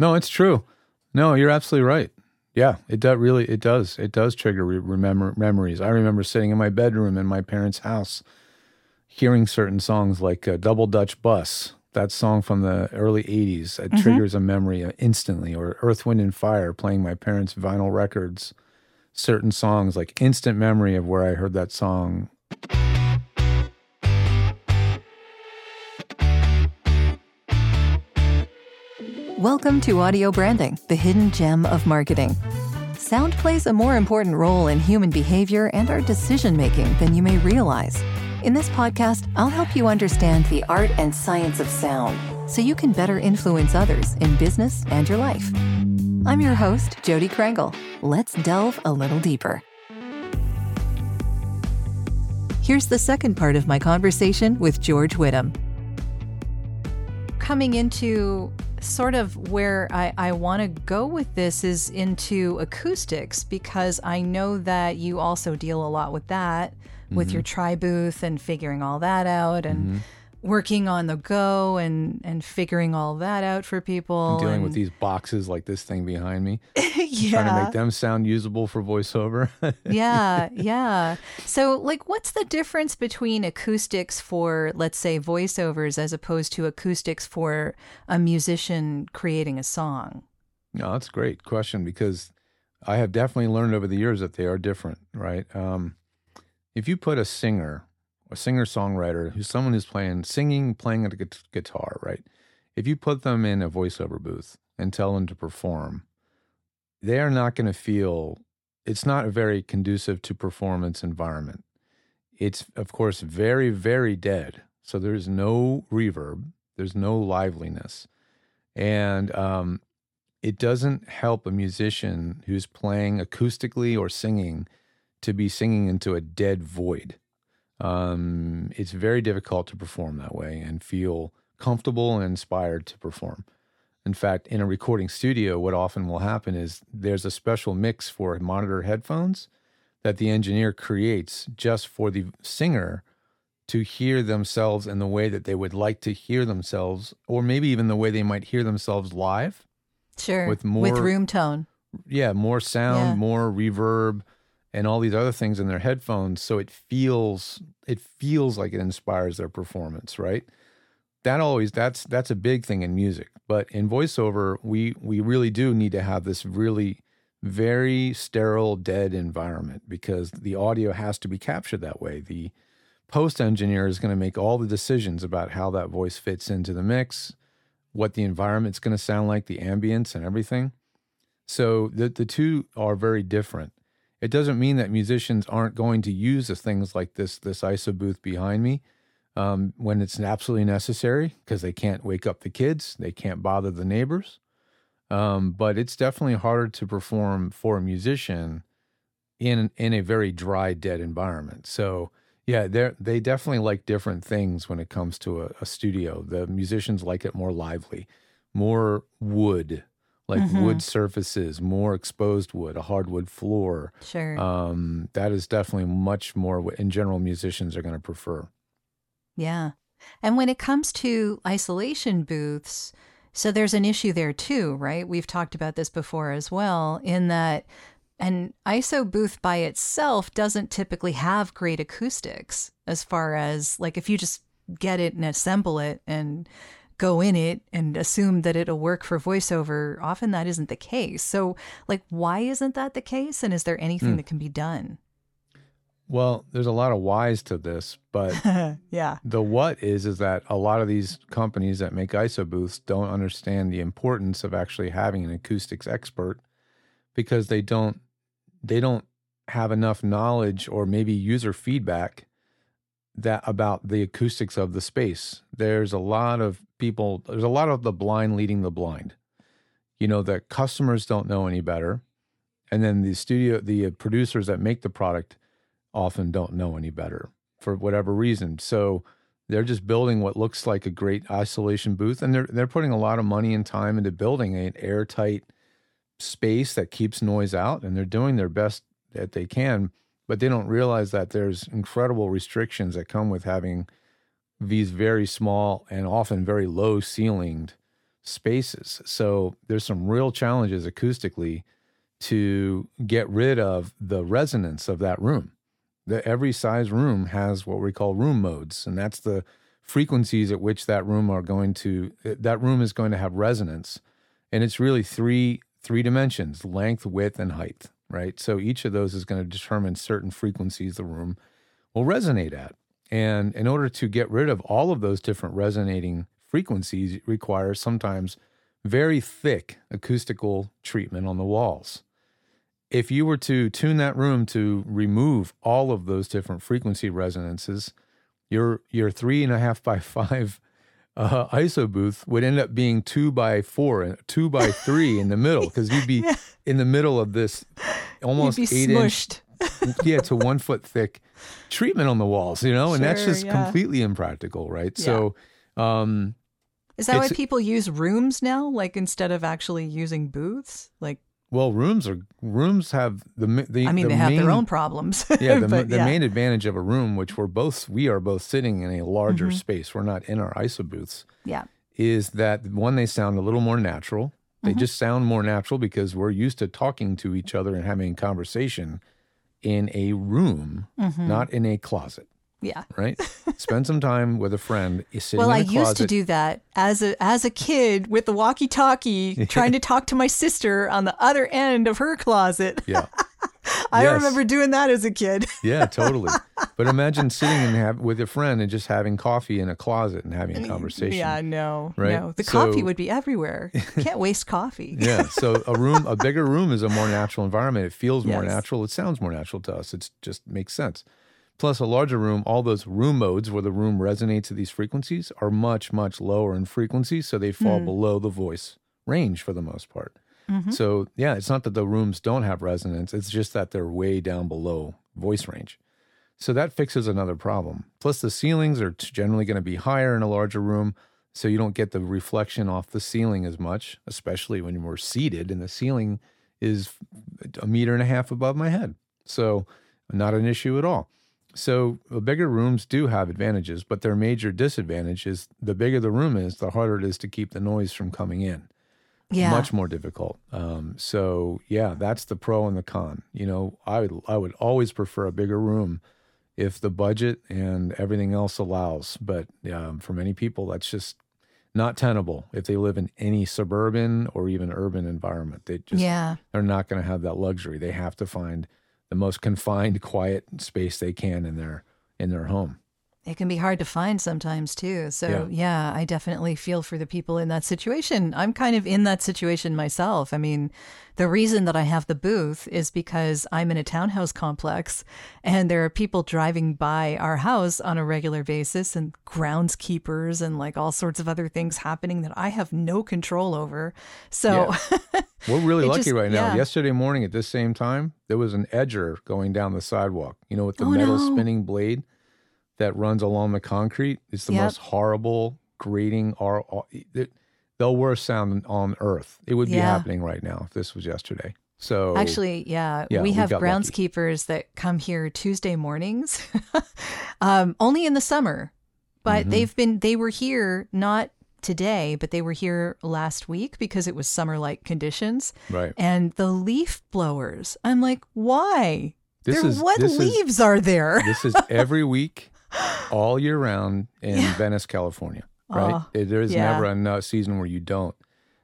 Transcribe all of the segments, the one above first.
No, it's true. No, you're absolutely right. Yeah, it does really. It does. It does trigger re- remember memories. I remember sitting in my bedroom in my parents' house, hearing certain songs like uh, "Double Dutch Bus." That song from the early '80s it Mhm. triggers a memory uh, instantly. Or "Earth, Wind, and Fire" playing my parents' vinyl records. Certain songs like instant memory of where I heard that song. Welcome to Audio Branding, the hidden gem of marketing. Sound plays a more important role in human behavior and our decision making than you may realize. In this podcast, I'll help you understand the art and science of sound so you can better influence others in business and your life. I'm your host, Jodi Krangle. Let's delve a little deeper. Here's the second part of my conversation with George Whittam. Coming into sort of where I, I want to go with this is into acoustics because I know that you also deal a lot with that with mm-hmm. your Tri-Booth and figuring all that out and mm-hmm. Working on the go and and figuring all that out for people. dealing with these boxes like this thing behind me, yeah. trying to make them sound usable for voiceover. yeah, yeah. So, like, what's the difference between acoustics for, let's say, voiceovers as opposed to acoustics for a musician creating a song? No, that's a great question because I have definitely learned over the years that they are different, right? Um, if you put a singer, a singer songwriter, who's someone who's playing, singing, playing a gu- guitar, right? If you put them in a voiceover booth and tell them to perform, they are not going to feel, it's not a very conducive to performance environment. It's, of course, very, very dead. So there's no reverb, there's no liveliness. And um, it doesn't help a musician who's playing acoustically or singing to be singing into a dead void. Um, it's very difficult to perform that way and feel comfortable and inspired to perform. In fact, in a recording studio, what often will happen is there's a special mix for monitor headphones that the engineer creates just for the singer to hear themselves in the way that they would like to hear themselves, or maybe even the way they might hear themselves live Sure. With more with room tone. yeah, more sound, Yeah. more reverb, and all these other things in their headphones. So it feels it feels like it inspires their performance, right? That always that's that's a big thing in music. But in voiceover, we we really do need to have this really very sterile, dead environment because the audio has to be captured that way. The post engineer is going to make all the decisions about how that voice fits into the mix, what the environment's going to sound like, the ambience and everything. So the the two are very different. It doesn't mean that musicians aren't going to use things like this this ISO booth behind me um, when it's absolutely necessary because they can't wake up the kids, they can't bother the neighbors. Um, but it's definitely harder to perform for a musician in in a very dry, dead environment. So yeah, they they definitely like different things when it comes to a, a studio. The musicians like it more lively, more wood, like Mhm. wood surfaces, more exposed wood, a hardwood floor. Sure. Um, that is definitely much more what in general musicians are going to prefer. Yeah. And when it comes to isolation booths, so there's an issue there too, right? We've talked about this before as well, in that an ISO booth by itself doesn't typically have great acoustics as far as like if you just get it and assemble it and go in it and assume that it'll work for voiceover, often that isn't the case. So, like, why isn't that the case? And is there anything Hmm. that can be done? Well, there's a lot of whys to this, but yeah. the what is is that a lot of these companies that make ISO booths don't understand the importance of actually having an acoustics expert because they don't they don't have enough knowledge or maybe user feedback that about the acoustics of the space. There's a lot of people there's a lot of the blind leading the blind. You know, the customers don't know any better and then the studio the uh, producers that make the product often don't know any better for whatever reason. So they're just building what looks like a great isolation booth, and they're they're putting a lot of money and time into building an airtight space that keeps noise out, and they're doing their best that they can. But they don't realize that there's incredible restrictions that come with having these very small and often very low ceilinged spaces. So there's some real challenges acoustically to get rid of the resonance of that room. The, every size room has what we call room modes, and that's the frequencies at which that room are going to eh, that room is going to have resonance, and it's really three three dimensions: length, width, and height. Right. So each of those is going to determine certain frequencies the room will resonate at. And in order to get rid of all of those different resonating frequencies, requires sometimes very thick acoustical treatment on the walls. If you were to tune that room to remove all of those different frequency resonances, your your three and a half by five uh, ISO booth would end up being two by four and two by three in the middle because you'd be yeah. in the middle of this almost eight smushed. inch, yeah, to one foot thick treatment on the walls, you know, and that's just yeah. completely impractical, right? Yeah. So, um, is that why people use rooms now, like instead of actually using booths? Like, well, rooms are rooms have the the. I mean, the they have main, their own problems. yeah, the, but, the yeah. main advantage of a room, which we're both we are both sitting in a larger mm-hmm. space. We're not in our ISO booths. Yeah, is that one? They sound a little more natural. They mm-hmm. just sound more natural because we're used to talking to each other and having conversation in a room, mm-hmm. not in a closet. Yeah. Right. Spend some time with a friend. Sitting well, I used to do that as a as a kid with the walkie-talkie, trying to talk to my sister on the other end of her closet. Yeah. I yes. remember doing that as a kid. yeah, totally. But imagine sitting and have, with a friend and just having coffee in a closet and having a conversation. Yeah, no, right? no. The so, coffee would be everywhere. You can't waste coffee. yeah. So a room, a bigger room, is a more natural environment. It feels more yes. natural. It sounds more natural to us. It just makes sense. Plus, a larger room, all those room modes where the room resonates at these frequencies are much, much lower in frequency, so they fall mm. below the voice range for the most part. Mm-hmm. So, yeah, it's not that the rooms don't have resonance, it's just that they're way down below voice range. So that fixes another problem. Plus, the ceilings are generally going to be higher in a larger room, so you don't get the reflection off the ceiling as much, especially when we're seated and the ceiling is a meter and a half above my head. So, not an issue at all. So the bigger rooms do have advantages, but their major disadvantage is the bigger the room is, the harder it is to keep the noise from coming in. Yeah. Much more difficult. Um, so yeah, that's the pro and the con. You know, I would I would always prefer a bigger room if the budget and everything else allows. But um, for many people, that's just not tenable if they live in any suburban or even urban environment. They just yeah. they're not going to have that luxury. They have to find the most confined, quiet space they can in their in their home. It can be hard to find sometimes too. So, yeah. yeah. I definitely feel for the people in that situation. I'm kind of in that situation myself. I mean, the reason that I have the booth is because I'm in a townhouse complex and there are people driving by our house on a regular basis and groundskeepers and like all sorts of other things happening that I have no control over. So, yeah. we're really lucky just, right now. Yeah. Yesterday morning at this same time, there was an edger going down the sidewalk, you know, with the oh, metal no. spinning blade that runs along the concrete. It's the yep. most horrible grating or the worst sound on earth. It would be happening right now if this was yesterday. So actually, yeah, yeah we have groundskeepers lucky. that come here Tuesday mornings, um, only in the summer. But mm-hmm. they've been they were here not today, but they were here last week because it was summer like conditions. Right. And the leaf blowers, I'm like, why? This is what leaves is, are there? this is every week all year round in yeah. Venice, California. Right? Uh, there is yeah. never a season where you don't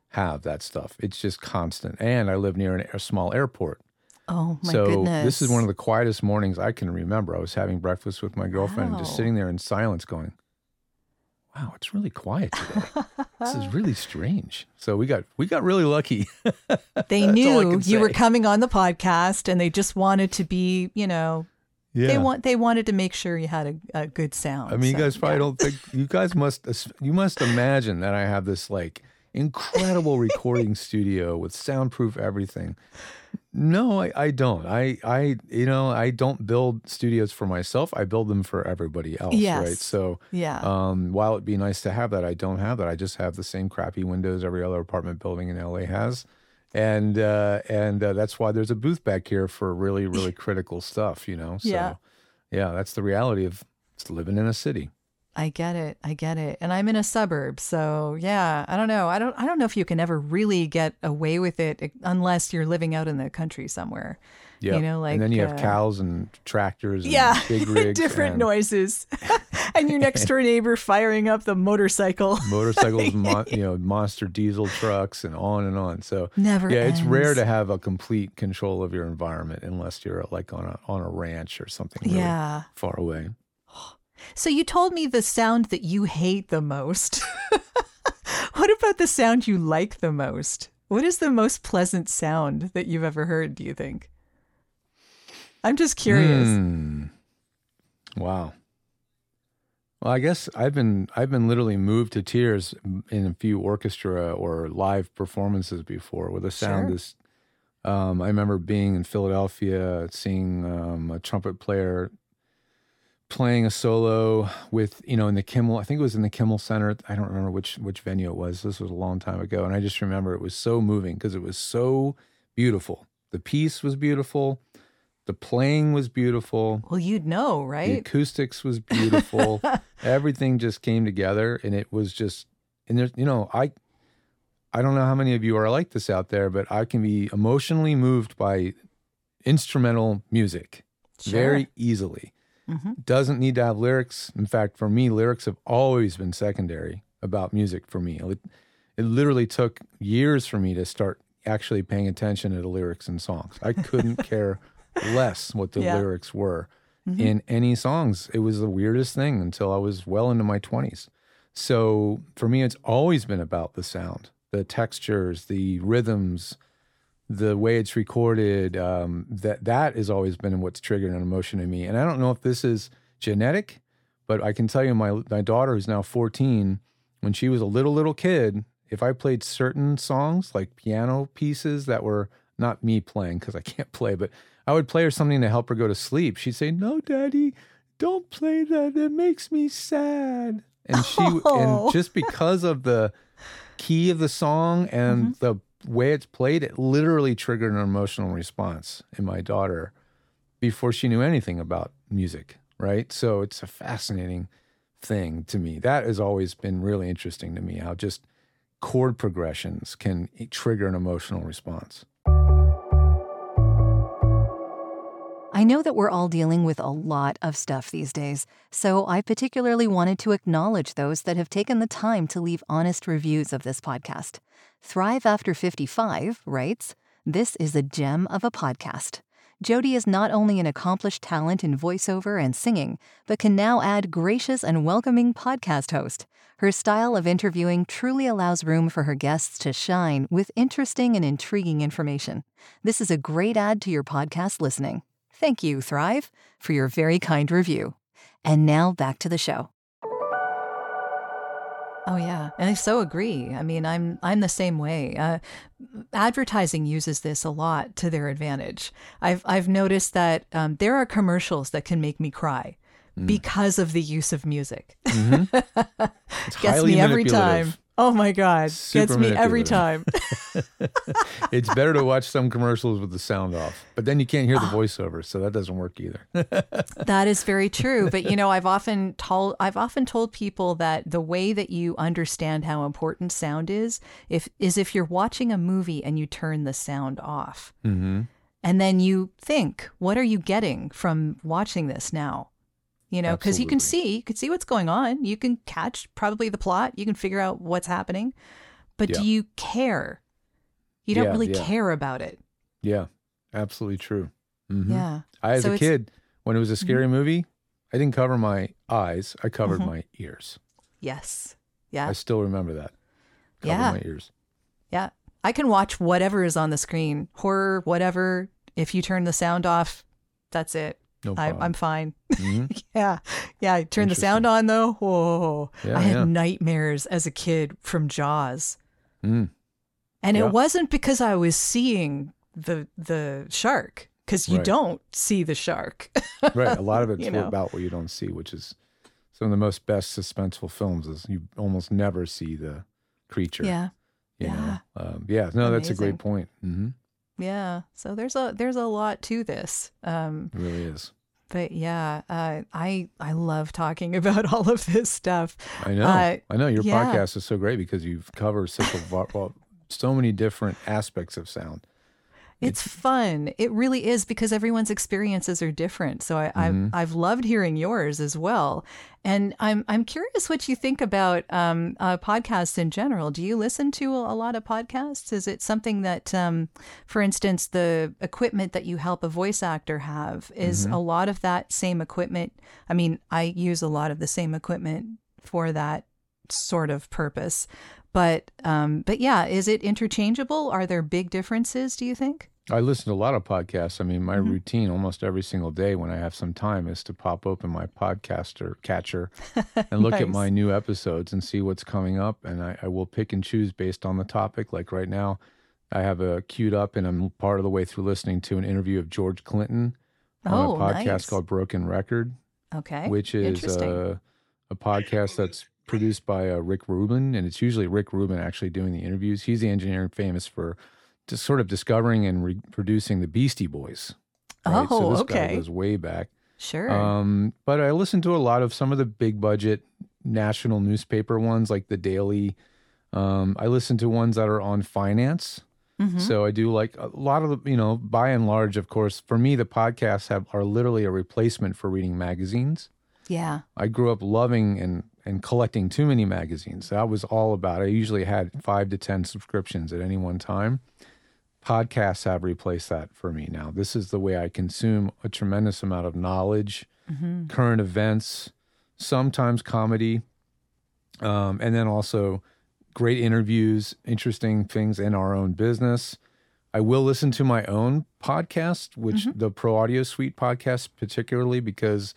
have that stuff. It's just constant. And I live near an, a small airport. Oh my so goodness! this is one of the quietest mornings I can remember. I was having breakfast with my girlfriend wow. and just sitting there in silence, going, "Wow, it's really quiet today. this is really strange." So we got we got really lucky. they knew you were coming on the podcast, and they just wanted to be, you know, yeah. They want they wanted to make sure you had a, a good sound. I mean, so, you guys probably yeah. don't think you guys must you must imagine that I have this like incredible recording studio with soundproof everything. No, I, I don't. I I you know, I don't build studios for myself. I build them for everybody else, yes. right? So, yeah. Um, while it'd be nice to have that, I don't have that. I just have the same crappy windows every other apartment building in LA has and uh, and uh, that's why there's a booth back here for really really critical stuff. You know, so yeah, yeah, that's the reality of living in a city. I get it. I get it. And I'm in a suburb, so yeah, I don't know. I don't I don't know if you can ever really get away with it unless you're living out in the country somewhere. Yeah. You know, like and then you have uh, cows and tractors and Yeah, big rigs different and noises. and your next door neighbor firing up the motorcycle. motorcycles, mon- you know, monster diesel trucks and on and on. So Never yeah, it's rare to have a complete control of your environment unless you're like on a on a ranch or something really Yeah. far away. So you told me the sound that you hate the most. what about the sound you like the most? What is the most pleasant sound that you've ever heard, do you think? I'm just curious. Hmm. Wow. Well, I guess I've been I've been literally moved to tears in a few orchestra or live performances before, where the sound Sure. is. Um, I remember being in Philadelphia, seeing um, a trumpet player playing a solo with you know in the Kimmel. I think it was in the Kimmel Center. I don't remember which which venue it was. This was a long time ago, and I just remember it was so moving because it was so beautiful. The piece was beautiful. The playing was beautiful. Well, you'd know, right? The acoustics was beautiful. Everything just came together, and it was just. And there's, you know, I, I don't know how many of you are like this out there, but I can be emotionally moved by instrumental music very easily. Mhm. Doesn't need to have lyrics. In fact, for me, lyrics have always been secondary about music. For me, it, it literally took years for me to start actually paying attention to the lyrics and songs. I couldn't care less what the Yeah. lyrics were in any songs. It was the weirdest thing until I was well into my 20s. So for me, it's always been about the sound, the textures, the rhythms, the way it's recorded. Um, that that has always been what's triggered an emotion in me. And I don't know if this is genetic, but I can tell you, my my daughter, who's now 14, when she was a little little kid, if I played certain songs like piano pieces that were not me playing because I can't play, but I would play her something to help her go to sleep. She'd say, "No, Daddy, don't play that. That makes me sad." And she Oh. and just because of the key of the song and mm-hmm. the way it's played, it literally triggered an emotional response in my daughter before she knew anything about music. Right. So it's a fascinating thing to me. That has always been really interesting to me how just chord progressions can trigger an emotional response. I know that we're all dealing with a lot of stuff these days, so I particularly wanted to acknowledge those that have taken the time to leave honest reviews of this podcast. Thrive After 55 writes, This is a gem of a podcast. Jodi is not only an accomplished talent in voiceover and singing, but can now add gracious and welcoming podcast host. Her style of interviewing truly allows room for her guests to shine with interesting and intriguing information. This is a great add to your podcast listening. Thank you, Thrive, for your very kind review. And now back to the show. Oh yeah, and I so agree. I mean, I'm I'm the same way. Uh, advertising uses this a lot to their advantage. I've I've noticed that um, there are commercials that can make me cry Mm. because of the use of music. It's Gets me every time. Oh my god, Super gets me every time. It's better to watch some commercials with the sound off, but then you can't hear the voiceover, so that doesn't work either. That is very true. But you know, I've often told I've often told people that the way that you understand how important sound is, if is if you're watching a movie and you turn the sound off. mm-hmm. And then you think, what are you getting from watching this now? You know, because you can see, you can see what's going on. You can catch probably the plot. You can figure out what's happening. But Yeah. do you care? You don't Yeah, really yeah. care about it. Yeah, absolutely true. Mhm. Yeah. I, as So a kid, when it was a scary movie, I didn't cover my eyes. I covered Mhm. my ears. Yes. Yeah. I still remember that. Covered Yeah. my ears. Yeah. I can watch whatever is on the screen, horror, whatever. If you turn the sound off, that's it. No I. I'm fine. Mhm. Yeah. Yeah. Turn the sound on though. Whoa. Yeah, I had yeah. nightmares as a kid from Jaws. Mm. And Yeah. it wasn't because I was seeing the the shark, because you Right. don't see the shark. Right. A lot of it's You know. about what you don't see, which is some of the most best suspenseful films. Is you almost never see the creature. yeah. You Yeah. Know? Um, yeah. No, that's a great point. hmm Yeah. So there's a there's a lot to this. Um It really is. But yeah, uh, I I love talking about all of this stuff. I know. Uh, I know your yeah. podcast is so great because you've covered such a well, so many different aspects of sound. It's fun. It really is because everyone's experiences are different. So I, Mm-hmm. I've I've loved hearing yours as well. And I'm I'm curious what you think about um, uh, podcasts in general. Do you listen to a, a lot of podcasts? Is it something that, um, for instance, the equipment that you help a voice actor have is Mm-hmm. a lot of that same equipment? I mean, I use a lot of the same equipment for that sort of purpose. But um, but yeah, is it interchangeable? Are there big differences? Do you think? I listen to a lot of podcasts. I mean, my Mm-hmm. routine almost every single day when I have some time is to pop open my podcaster catcher and look at my new episodes and see what's coming up. And I, I will pick and choose based on the topic. Like right now, I have a queued up and I'm part of the way through listening to an interview of George Clinton on Oh, a podcast nice. called Broken Record, Okay. which is a, a podcast that's produced by uh, Rick Rubin. And it's usually Rick Rubin actually doing the interviews. He's the engineer famous for just sort of discovering and reproducing the Beastie Boys. right? Oh, so this okay. guy goes way back. sure. Um, but I listen to a lot of some of the big budget national newspaper ones, like the Daily. Um, I listen to ones that are on finance. Mhm. So I do like a lot of the, you know, by and large, of course, for me, the podcasts have are literally a replacement for reading magazines. yeah. I grew up loving and and collecting too many magazines. That was all about. I usually had five to ten subscriptions at any one time. Podcasts have replaced that for me now. This is the way I consume a tremendous amount of knowledge, current events, sometimes comedy, um, and then also great interviews, interesting things in our own business. I will listen to my own podcast, which the Pro Audio Suite podcast, particularly because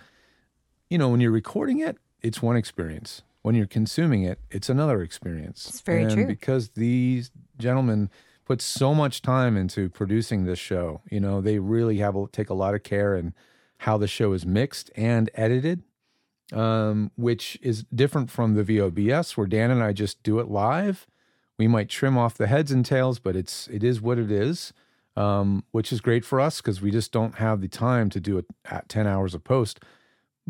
you know, when you're recording it, it's one experience. When you're consuming it, it's another experience. It's very and true. Because these gentlemen put so much time into producing this show, you know, they really have a, take a lot of care in how the show is mixed and edited, um, which is different from the VOBS, where Dan and I just do it live. We might trim off the heads and tails, but it's it is what it is, um, which is great for us because we just don't have the time to do it at ten hours of post.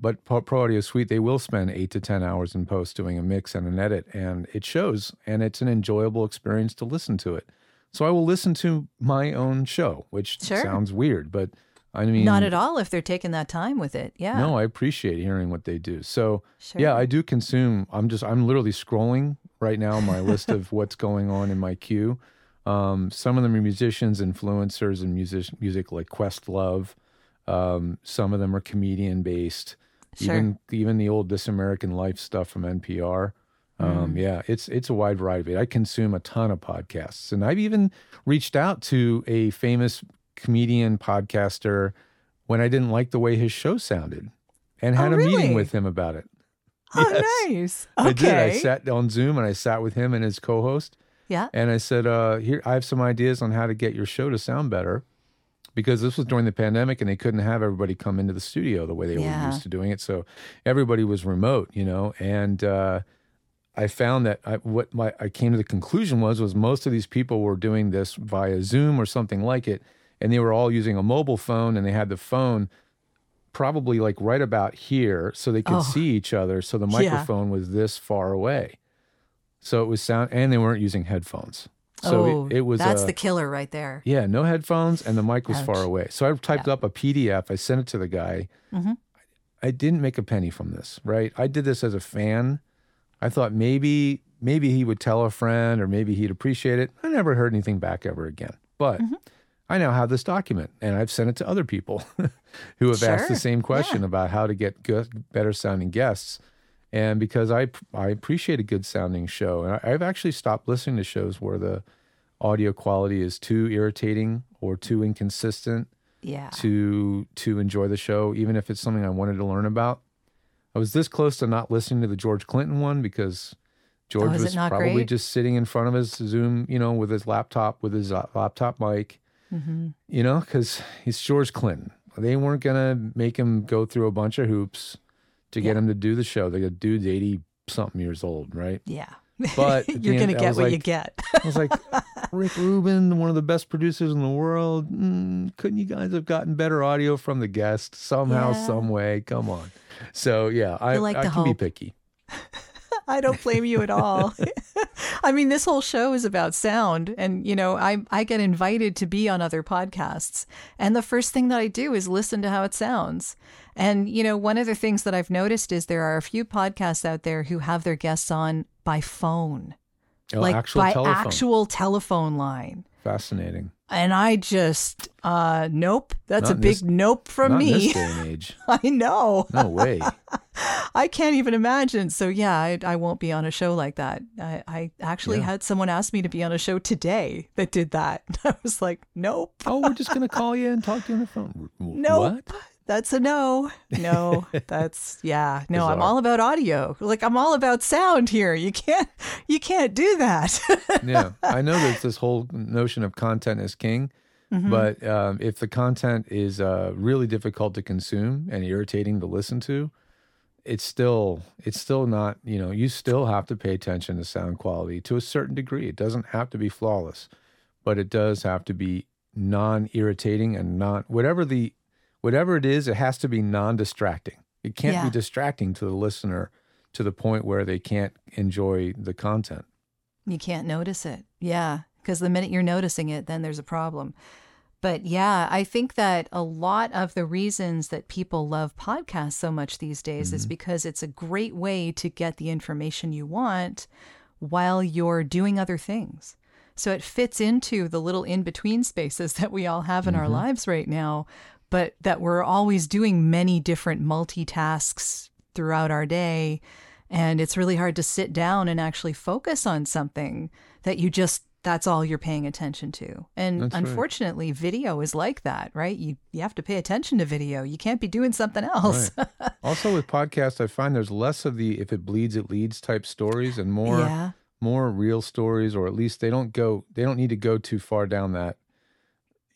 But Pro Audio Suite, they will spend eight to 10 hours in post doing a mix and an edit, and it shows, and it's an enjoyable experience to listen to it. So I will listen to my own show, which Sure. sounds weird, but I mean, Not at all if they're taking that time with it. Yeah. no, I appreciate hearing what they do. So Sure. yeah, I do consume. I'm just I'm literally scrolling right now my list of what's going on in my queue. Um, some of them are musicians, influencers, and music music like Questlove. Um, some of them are comedian based. Sure. Even even the old This American Life stuff from NPR. Um, Yeah, it's it's a wide variety. of it. I consume a ton of podcasts, and I've even reached out to a famous comedian podcaster when I didn't like the way his show sounded, and had Oh, a meeting with him about it. Oh, Yes. nice. Okay. I did. I sat on Zoom and I sat with him and his co-host, Yeah. and I said, uh, "Here, I have some ideas on how to get your show to sound better." Because this was during the pandemic and they couldn't have everybody come into the studio the way they Yeah. were used to doing it. So everybody was remote, you know. And uh, I found that I, what my I came to the conclusion was was most of these people were doing this via Zoom or something like it, and they were all using a mobile phone and they had the phone probably like right about here so they could Oh. see each other. So the Yeah. microphone was this far away. So it was sound, and they weren't using headphones. So oh, it, it was that's uh, the killer right there. yeah, no headphones, and the mic was far away. So I typed up a PDF. I sent it to the guy. Mhm. I didn't make a penny from this, right? I did this as a fan. I thought maybe maybe he would tell a friend, or maybe he'd appreciate it. I never heard anything back ever again. But Mm-hmm. I now have this document, and I've sent it to other people who have asked the same question about how to get good, better sounding guests. And because I I appreciate a good sounding show, and I, I've actually stopped listening to shows where the audio quality is too irritating or too inconsistent Yeah. to to enjoy the show, even if it's something I wanted to learn about. I was this close to not listening to the George Clinton one because George Oh, was probably great? just sitting in front of his Zoom, you know, with his laptop, with his uh, laptop mic, Mm-hmm. you know, because he's George Clinton. They weren't gonna make him go through a bunch of hoops to get Yeah. him to do the show. The dude's eighty something years old, right? Yeah. But you're going to get what you get. I was like, Rick Rubin, one of the best producers in the world. Mm, couldn't you guys have gotten better audio from the guest somehow, Yeah. some way? Come on. So yeah, I, like I to can be picky. I don't blame you at all. I mean, this whole show is about sound, and you know, I I get invited to be on other podcasts, and the first thing that I do is listen to how it sounds. And you know, one of the things that I've noticed is there are a few podcasts out there who have their guests on by phone, Oh, like actual by telephone. actual telephone line. Fascinating. And I just, uh, nope. That's Not a big this- nope from me. this day and age. I know. No way. I can't even imagine. So yeah, I, I won't be on a show like that. I, I actually Yeah. had someone ask me to be on a show today that did that. I was like, nope, oh, we're just gonna call you and talk to you on the phone. Nope. What? That's a no. No, that's yeah. No, I'm all about audio. Like I'm all about sound here. You can't you can't do that. yeah, I know there's this whole notion of content is king, Mm-hmm. but um, if the content is uh, really difficult to consume and irritating to listen to, it's still it's still not you know you still have to pay attention to sound quality to a certain degree. It doesn't have to be flawless, but it does have to be non-irritating and not whatever the whatever it is. It has to be non-distracting. It can't Yeah. be distracting to the listener to the point where they can't enjoy the content. You can't notice it. Yeah. Because the minute you're noticing it, then there's a problem. But yeah, I think that a lot of the reasons that people love podcasts so much these days is mm-hmm. because it's a great way to get the information you want while you're doing other things. So it fits into the little in between spaces that we all have in our mm-hmm. lives right now, but that we're always doing many different multitasks throughout our day. And it's really hard to sit down and actually focus on something that you just that's all you're paying attention to. And That's right. unfortunately, video is like that, right? You you have to pay attention to video. You can't be doing something else. Right. also with podcasts, I find there's less of the if it bleeds, it leads type stories and more yeah. more real stories, or at least they don't go they don't need to go too far down that,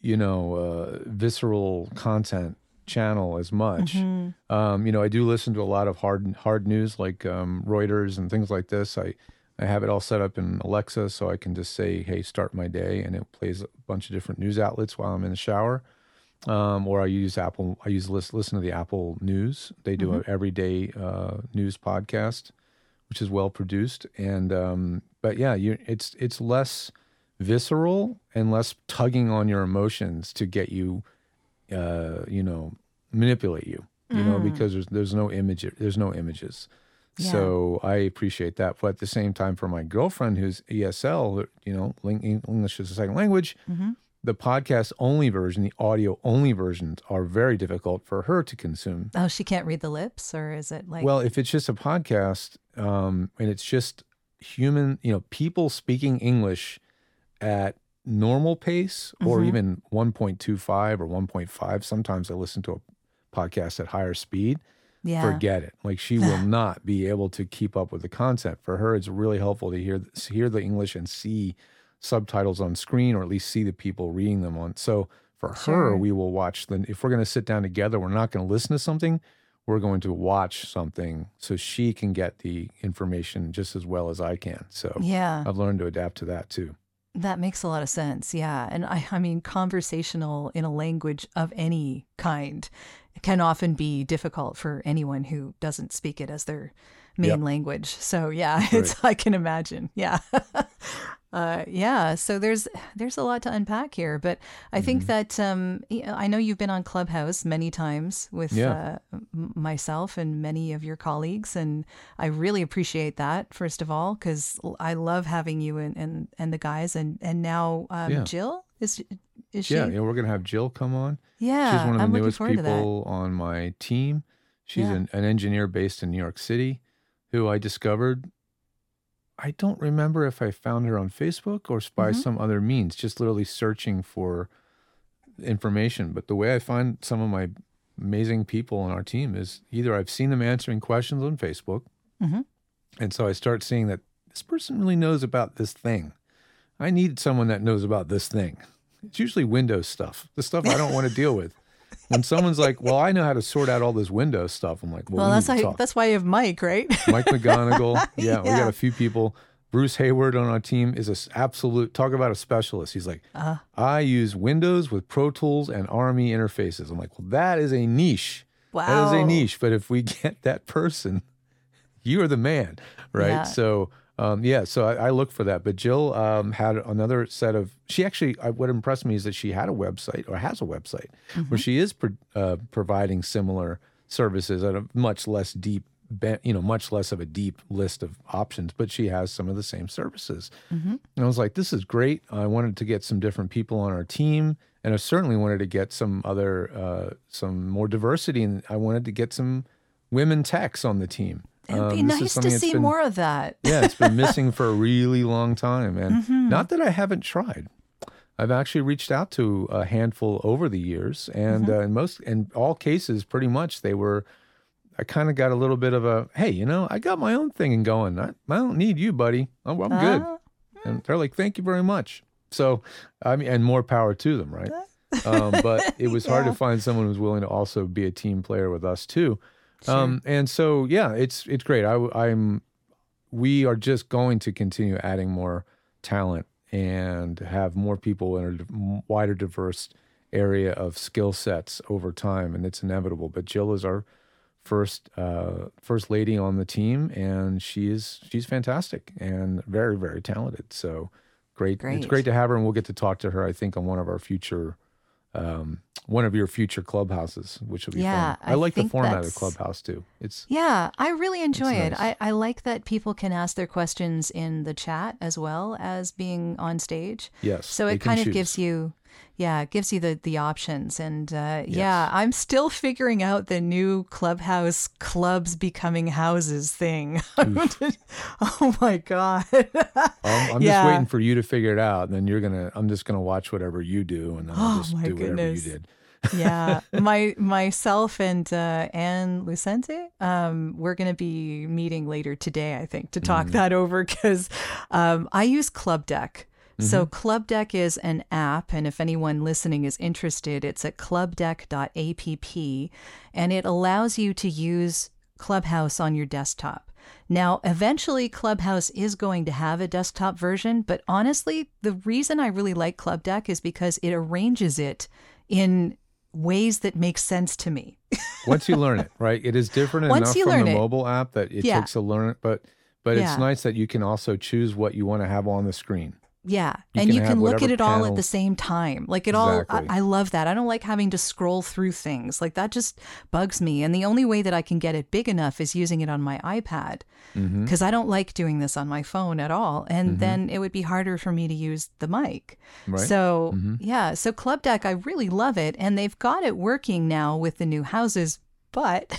you know, uh, visceral content channel as much. Mm-hmm. Um, you know, I do listen to a lot of hard hard news like um, Reuters and things like this. I I have it all set up in Alexa, so I can just say, "Hey, start my day," and it plays a bunch of different news outlets while I'm in the shower. Um, or I use Apple. I use listen, listen to the Apple News. They do an everyday uh, news podcast, which is well produced. And um, but yeah, you it's it's less visceral and less tugging on your emotions to get you, uh, you know, manipulate you. You know, because there's there's no image. There's no images. So I appreciate that. But at the same time, for my girlfriend who's ESL, you know, English is a second language, the podcast only version, the audio only versions are very difficult for her to consume. Oh, she can't read the lips, or is it like? Well, if it's just a podcast um, and it's just human, you know, people speaking English at normal pace or Mm-hmm. even 1.25 or 1.5, sometimes I listen to a podcast at higher speed. yeah, Forget it. Like she will not be able to keep up with the content. For her, it's really helpful to hear hear the English and see subtitles on screen, or at least see the people reading them on. So for her, we will watch. Then if we're going to sit down together, we're not going to listen to something. We're going to watch something so she can get the information just as well as I can. So yeah. I've learned to adapt to that too. That makes a lot of sense. Yeah. And I, I mean, conversational in a language of any kind can often be difficult for anyone who doesn't speak it as their main Yep. language. So yeah, it's, I can imagine. Yeah. Uh, yeah, so there's there's a lot to unpack here, but I Mm-hmm. think that um, I know you've been on Clubhouse many times with Yeah. uh, myself and many of your colleagues, and I really appreciate that. First of all, because I love having you and, and, and the guys, and and now um, Yeah. Jill is is she? Yeah, yeah, we're going to have Jill come on. Yeah, She's one of the I'm newest forward to that. people on my team. She's an, an engineer based in New York City who I discovered. I don't remember if I found her on Facebook or by Mhm. some other means, just literally searching for information. But the way I find some of my amazing people on our team is either I've seen them answering questions on Facebook, Mhm. and so I start seeing that this person really knows about this thing. I need someone that knows about this thing. It's usually Windows stuff, the stuff I don't want to deal with. When someone's like, "Well, I know how to sort out all this Windows stuff," I'm like, "Well, Well, we that's why talk." that's why you have Mike, right? Mike McGonigal. Yeah, we got a few people. Bruce Hayward on our team is an absolute talk about a specialist. He's like, uh-huh. I use Windows with Pro Tools and RME interfaces. I'm like, well, that is a niche. Wow, That is a niche. But if we get that person, you are the man, right? Yeah. So, um, yeah, so I, I look for that. But Jill um, had another set of. She actually, I, what impressed me is that she had a website or has a website where she is pro, uh, providing similar services at a much less deep, you know, much less of a deep list of options. But she has some of the same services. And I was like, this is great. I wanted to get some different people on our team, and I certainly wanted to get some other, uh, some more diversity, and I wanted to get some women techs on the team. It'd be Um, this nice to see been- more of that. yeah, it's been missing for a really long time. And Mm-hmm. not that I haven't tried. I've actually reached out to a handful over the years, and Mm-hmm. uh, in most, in all cases, pretty much they were. I kind of got a little bit of a, hey, you know, I got my own thing going. I, I don't need you, buddy. I'm, I'm good. Ah. And they're like, thank you very much. So, I mean, and more power to them, right? um, but it was hard to find someone who's willing to also be a team player with us too. Um, and so, yeah, it's it's great. I, I'm we are just going to continue adding more talent and have more people in a wider, diverse area of skill sets over time, and it's inevitable. But Jill is our first uh, first lady on the team, and she is she's fantastic and very very talented. So great, it's Great. great to have her, and we'll get to talk to her. I think on one of our future. Um, one of your future clubhouses, which will be Yeah, fun. I, I like the format of Clubhouse too. It's Yeah, I really enjoy it. nice. I, I like that people can ask their questions in the chat as well as being on stage. yes. So it kind of choose. gives you, yeah, it gives you the the options. And uh, yeah, I'm still figuring out the new clubhouse clubs becoming houses thing. oh my god. I'm, I'm Yeah. just waiting for you to figure it out, and then you're gonna. I'm just gonna watch whatever you do, and then I'll Oh, just do whatever goodness. you did. yeah, my myself and uh, Anne Lucente, um, we're going to be meeting later today, I think, to talk that over because um, I use Club Deck. So mm-hmm. Club Deck is an app, and if anyone listening is interested, it's at clubdeck.app, and it allows you to use Clubhouse on your desktop. Now, eventually, Clubhouse is going to have a desktop version, but honestly, the reason I really like Club Deck is because it arranges it in ways that make sense to me. Once you learn it, right? It is different Once enough from the it. mobile app that it Yeah. takes a learn but but Yeah. it's nice that you can also choose what you want to have on the screen. Yeah. You and can you can look at it all at the same time. Like it all, I, I love that. I don't like having to scroll through things. Like that just bugs me. And the only way that I can get it big enough is using it on my iPad Mm-hmm. because I don't like doing this on my phone at all. And then it would be harder for me to use the mic. Right. Mm-hmm. So, yeah. So Club Deck, I really love it. And they've got it working now with the new houses. But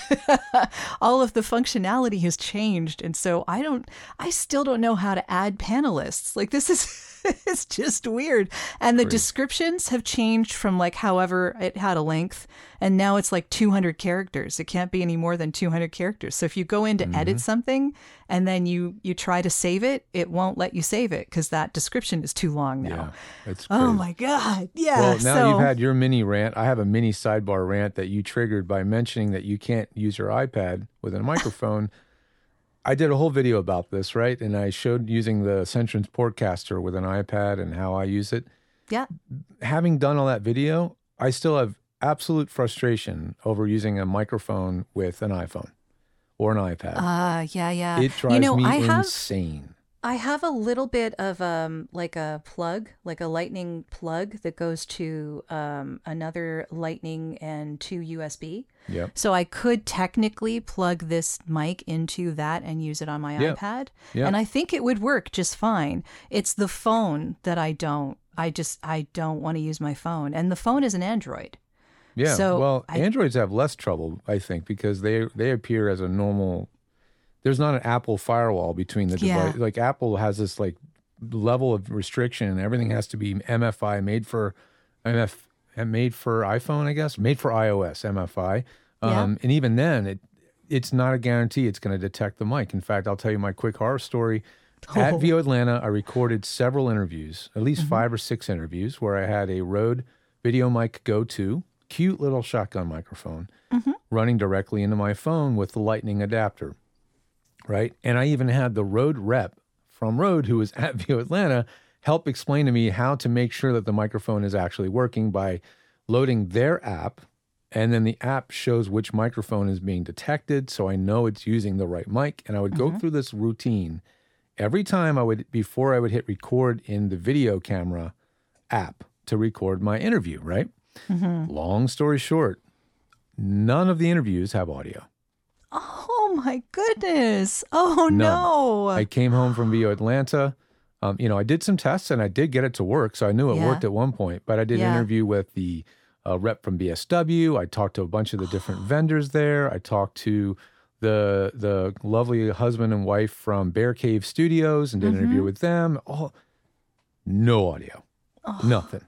all of the functionality has changed. And so I don't, I still don't know how to add panelists. Like this is, it's just weird. And the descriptions have changed from like however it had a length. And now it's like 200 characters. It can't be any more than 200 characters. So if you go in to Mm-hmm. edit something and then you, you try to save it, it won't let you save it because that description is too long now. Yeah, it's Oh my God. Yeah. Well, now so, you've had your mini rant. I have a mini sidebar rant that you triggered by mentioning that you can't use your iPad with a microphone. I did a whole video about this, right? And I showed using the Centrance Portcaster with an iPad and how I use it. yeah. Having done all that video, I still have absolute frustration over using a microphone with an iPhone or an iPad. Uh, yeah, yeah. it drives you know, me I have insane. I have a little bit of um like a plug, like a lightning plug that goes to um another lightning and two USB. Yep. So I could technically plug this mic into that and use it on my Yeah. iPad. Yeah. And I think it would work just fine. It's the phone that I don't. I just I don't want to use my phone. And the phone is an Android. Yeah. So well, I- Androids have less trouble, I think, because they they appear as a normal. There's not an Apple firewall between the Yeah. device. Like Apple has this like level of restriction, and everything has to be MFI, made for MF, made for iPhone, I guess, made for iOS, MFI. Yeah. Um, And even then, it it's not a guarantee it's going to detect the mic. In fact, I'll tell you my quick horror story. At Oh. VO Atlanta, I recorded several interviews, at least five or six interviews, where I had a Rode Video Mic Go 2, cute little shotgun microphone, running directly into my phone with the lightning adapter, right? And I even had the Rode Rep from Rode, who was at VO Atlanta, help explain to me how to make sure that the microphone is actually working by loading their app. And then the app shows which microphone is being detected. So I know it's using the right mic. And I would go mm-hmm. through this routine every time I would, before I would hit record in the video camera app to record my interview, right? Mm-hmm. Long story short, none of the interviews have audio. Oh my goodness. Oh no. I came home from VO Atlanta. Um, you know, I did some tests and I did get it to work. So I knew it Yeah. worked at one point, but I did an interview with the uh, rep from BSW. I talked to a bunch of the different vendors there. I talked to the the lovely husband and wife from Bear Cave Studios and did an interview Mm-hmm. with them. All no audio, oh. nothing.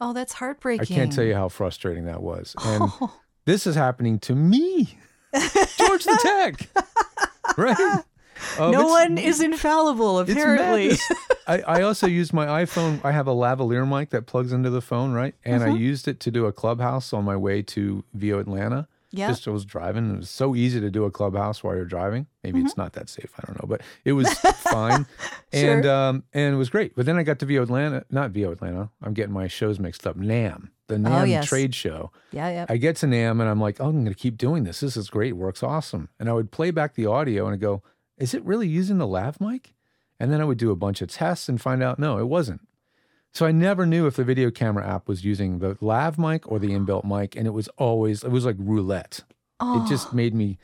oh, that's heartbreaking. I can't tell you how frustrating that was. And this is happening to me, George the Tech, right? Um, no one is infallible, apparently. I, I also use my iPhone. I have a lavalier mic that plugs into the phone, right? And Mm-hmm. I used it to do a clubhouse on my way to VO Atlanta. Yeah. Just I was driving. It was so easy to do a clubhouse while you're driving. Maybe Mm-hmm. it's not that safe. I don't know, but it was fine, and um, and it was great. But then I got to VO Atlanta, not VO Atlanta. I'm getting my shows mixed up. NAMM, the NAMM Oh, yes. trade show. yeah, yeah. I get to NAMM and I'm like, oh, I'm going to keep doing this. This is great. It works awesome. And I would play back the audio and I go, is it really using the lav mic? And then I would do a bunch of tests and find out, no, it wasn't. So I never knew if the video camera app was using the lav mic or the inbuilt mic. And it was always, it was like roulette. It just made me,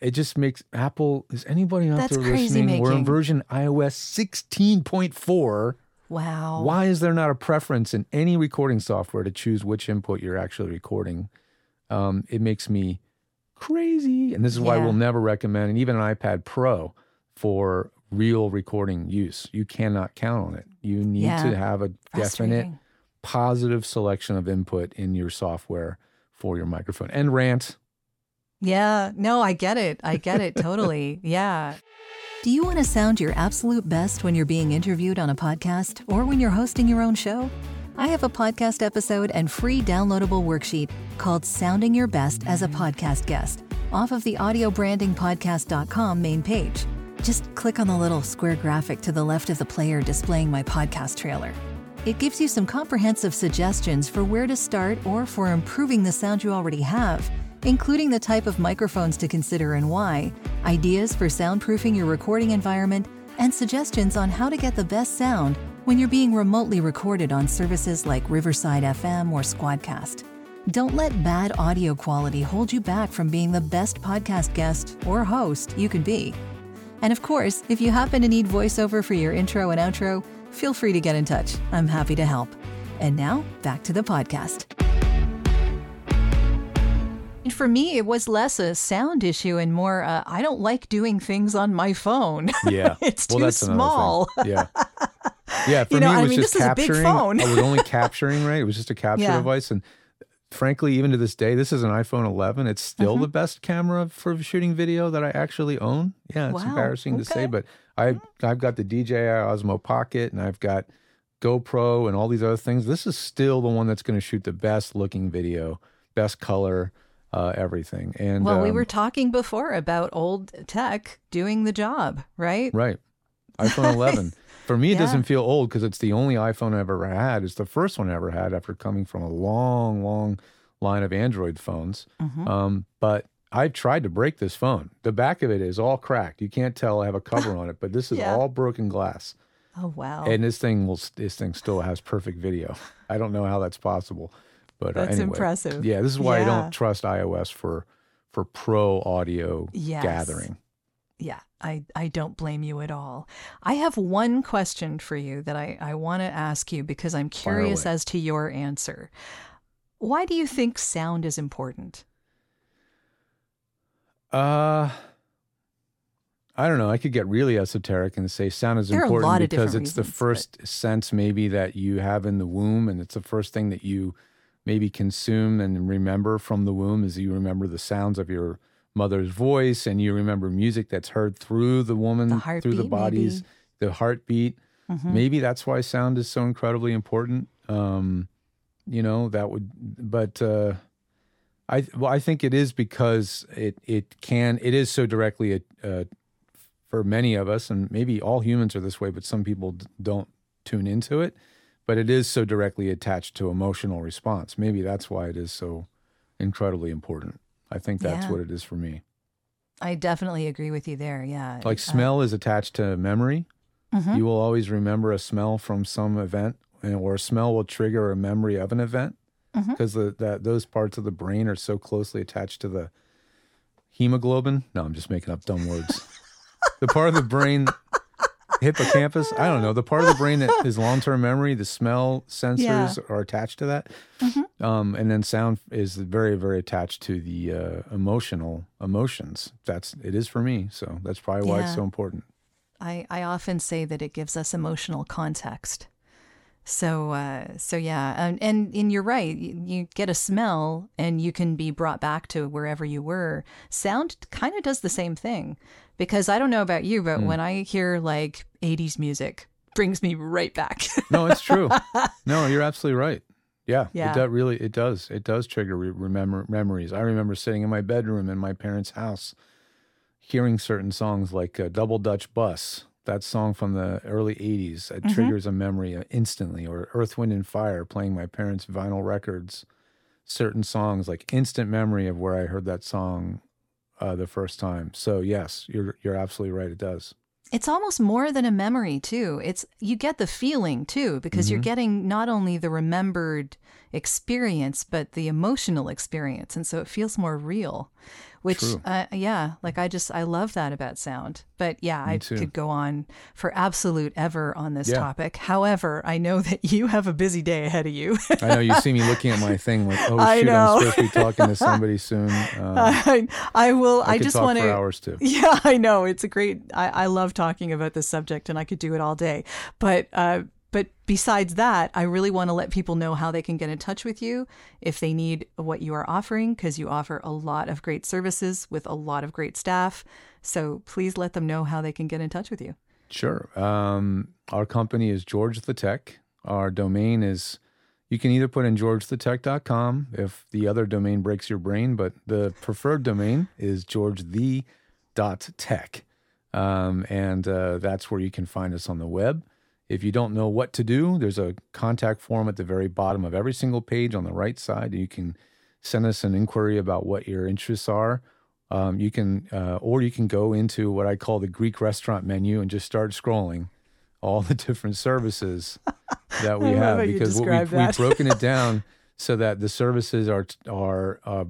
it just makes Apple, is anybody out That's there listening? We're in version iOS 16.4. wow. Why is there not a preference in any recording software to choose which input you're actually recording? Um, it makes me crazy. And this is why Yeah. we'll never recommend, and even an iPad Pro for real recording use. You cannot count on it. You need Yeah. to have a definite positive selection of input in your software for your microphone. And rant. Yeah. No, I get it. I get it totally. Yeah. Do you want to sound your absolute best when you're being interviewed on a podcast or when you're hosting your own show? I have a podcast episode and free downloadable worksheet called Sounding Your Best as a Podcast Guest off of the audiobrandingpodcast.com main page. Just click on the little square graphic to the left of the player displaying my podcast trailer. It gives you some comprehensive suggestions for where to start or for improving the sound you already have, including the type of microphones to consider and why, ideas for soundproofing your recording environment, and suggestions on how to get the best sound when you're being remotely recorded on services like Riverside FM or Squadcast. Don't let bad audio quality hold you back from being the best podcast guest or host you can be. And of course, if you happen to need voiceover for your intro and outro, feel free to get in touch. I'm happy to help. And now, back to the podcast. And for me, it was less a sound issue and more, uh, I don't like doing things on my phone. Yeah. It's well, too small. Yeah. Yeah. For You know, me, it I mean, just this is a big capturing. phone. I was only capturing, right? It was just a capture Yeah. device. And frankly, even to this day, this is an iPhone 11. It's still Mm-hmm. the best camera for shooting video that I actually own. Yeah. It's Wow. embarrassing to say, but I've, I've got the DJI Osmo Pocket and I've got GoPro and all these other things. This is still the one that's going to shoot the best looking video, best color, uh, everything. And well, we um, were talking before about old tech doing the job, right? Right. iPhone 11. For me, it Yeah. doesn't feel old because it's the only iPhone I've ever had. It's the first one I ever had after coming from a long, long line of Android phones. Mm-hmm. Um, but I've tried to break this phone. The back of it is all cracked. You can't tell I have a cover on it, but this is Yeah. all broken glass. Oh, wow. And this thing will. This thing still has perfect video. I don't know how that's possible, but uh, That's anyway. impressive. Yeah, this is why I don't trust iOS for for pro audio Yes. gathering. Yeah, I, I don't blame you at all. I have one question for you that I, I want to ask you because I'm curious as to your answer. Why do you think sound is important? Uh I don't know. I could get really esoteric and say sound is There important because it's the reasons, but- first sense maybe that you have in the womb and it's the first thing that you maybe consume and remember from the womb is you remember the sounds of your mother's voice and you remember music that's heard through the woman The through the bodies maybe. the heartbeat Mhm. maybe that's why sound is so incredibly important um you know that would but uh i well i think it is because it it can it is so directly uh, for many of us, and maybe all humans are this way, but some people d- don't tune into it. But it is so directly attached to emotional response. Maybe that's why it is so incredibly important. I think that's Yeah. what it is for me. I definitely agree with you there. Yeah. Like uh, smell is attached to memory. Mhm. You will always remember a smell from some event, and- or a smell will trigger a memory of an event mm-hmm. because the that those parts of the brain are so closely attached to the hemoglobin. No, I'm just making up dumb words. the part of the brain, hippocampus. I don't know. The part of the brain that is long term memory, the smell sensors Yeah. Mm-hmm. are attached to that, um, and then sound is very very attached to the uh, emotional emotions. That's it is for me. So that's probably why it's so important. I, I often say that it gives us emotional context. So uh, so yeah, and, and and you're right. You, you get a smell, and you can be brought back to wherever you were. Sound kind of does the same thing, because I don't know about you, but when I hear like '80s music, brings me right back. No, it's true. no, you're absolutely right. Yeah, Yeah. it does really it does. It does trigger re- remember memories. I remember sitting in my bedroom in my parents' house hearing certain songs like uh, Double Dutch Bus, that song from the early 80s. It triggers a memory uh, instantly or Earth Wind and Fire playing my parents' vinyl records. Certain songs like instant memory of where I heard that song uh, the first time. So yes, you're you're absolutely right it does. it's almost more than a memory too it's you get the feeling too because Mm-hmm. you're getting not only the remembered experience but the emotional experience and so it feels more real which uh, yeah like i just i love that about sound but yeah i too. could go on for absolute ever on this Yeah. topic however i know that you have a busy day ahead of you I know you see me looking at my thing like, oh I shoot, know. I'm supposed to be talking to somebody soon. Um, I, I will I, i, just want for to hours too. Yeah, I know. It's a great I, I love talking about this subject and I could do it all day. But uh but besides that, I really want to let people know how they can get in touch with you if they need what you are offering because you offer a lot of great services with a lot of great staff. So please let them know how they can get in touch with you. Sure. Um, our company is George the Tech. Our domain is you can either put in georgethetech.com if the other domain breaks your brain, but the preferred domain is george the dot tech. Um, and uh, that's where you can find us on the web. If you don't know what to do, there's a contact form at the very bottom of every single page on the right side. You can send us an inquiry about what your interests are. Um, you can, uh, or you can go into what I call the Greek restaurant menu and just start scrolling all the different services that we have because what we've, we've broken it down so that the services are are uh,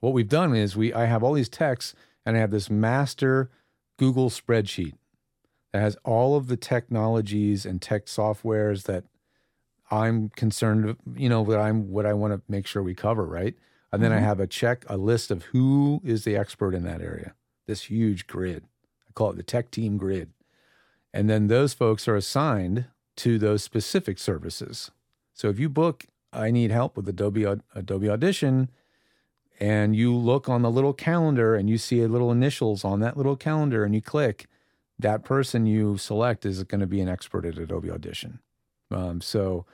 what we've done is we I have all these texts and I have this master Google spreadsheet that has all of the technologies and tech softwares that I'm concerned, you know, that I'm what I want to make sure we cover, right? And then I mm-hmm. have a check, a list of who is the expert in that area. This huge grid. I call it the tech team grid. And then those folks are assigned to those specific services. So if you book, I need help with Adobe Adobe Audition, and you look on the little calendar and you see a little initials on that little calendar and you click, that person you select is going to be an expert at Adobe Audition. Um, so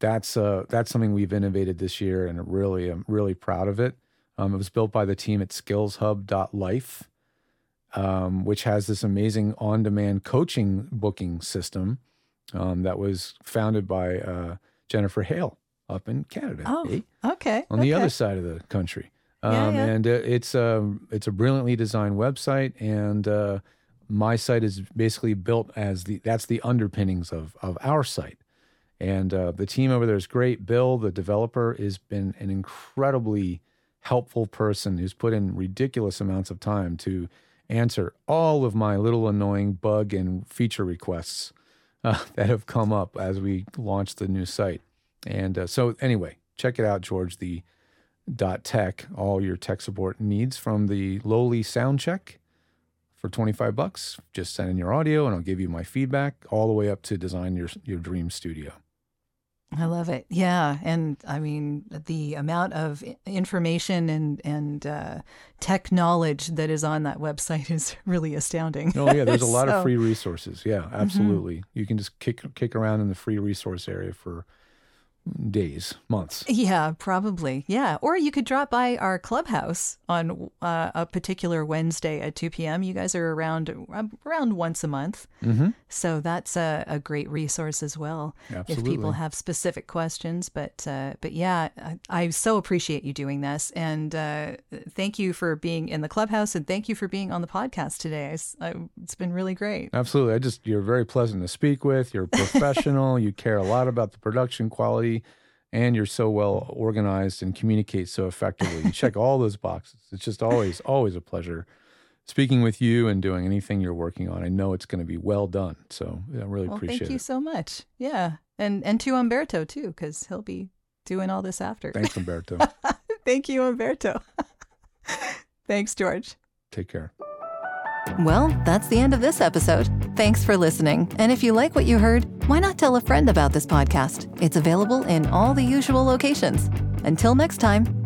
that's uh, that's something we've innovated this year, and really, I'm really proud of it. Um, it was built by the team at SkillsHub.life, um, which has this amazing on-demand coaching booking system um, that was founded by uh, Jennifer Hale up in Canada. Oh, eh? okay. on the other side of the country. Um, Yeah, yeah. And uh, it's a it's a brilliantly designed website, and uh, my site is basically built as the that's the underpinnings of of our site. And uh, the team over there is great. Bill, the developer, has been an incredibly helpful person who's put in ridiculous amounts of time to answer all of my little annoying bug and feature requests uh, that have come up as we launched the new site. And uh, so, anyway, check it out, George. The dot tech, all your tech support needs from the lowly sound check for 25 bucks. Just send in your audio and I'll give you my feedback all the way up to design your your dream studio. I love it. Yeah, and I mean the amount of information and and uh, tech knowledge that is on that website is really astounding. Oh yeah, there's a lot So- Mm-hmm. of free resources. Yeah, absolutely. You can just kick kick around in the free resource area for days, months. Yeah, probably. Yeah. Or you could drop by our clubhouse on uh, a particular Wednesday at 2 p.m. You guys are around uh, around once a month. Mm-hmm. So that's a, a great resource as well Absolutely. if people have specific questions. But uh, but yeah, I, I so appreciate you doing this, and uh, thank you for being in the clubhouse, and thank you for being on the podcast today. It's, I, it's been really great. Absolutely. I just you're very pleasant to speak with. You're professional. you care a lot about the production quality, and you're so well organized and communicate so effectively. You check all those boxes. It's just always always a pleasure speaking with you and doing anything you're working on. I know it's going to be well done. So yeah, I really Well, appreciate thank you so much. Yeah, and and to Umberto too, because he'll be doing all this after. Thanks, Umberto. Thank you, Umberto. Thanks, George. Take care. Well, that's the end of this episode. Thanks for listening. And if you like what you heard, why not tell a friend about this podcast? It's available in all the usual locations. Until next time,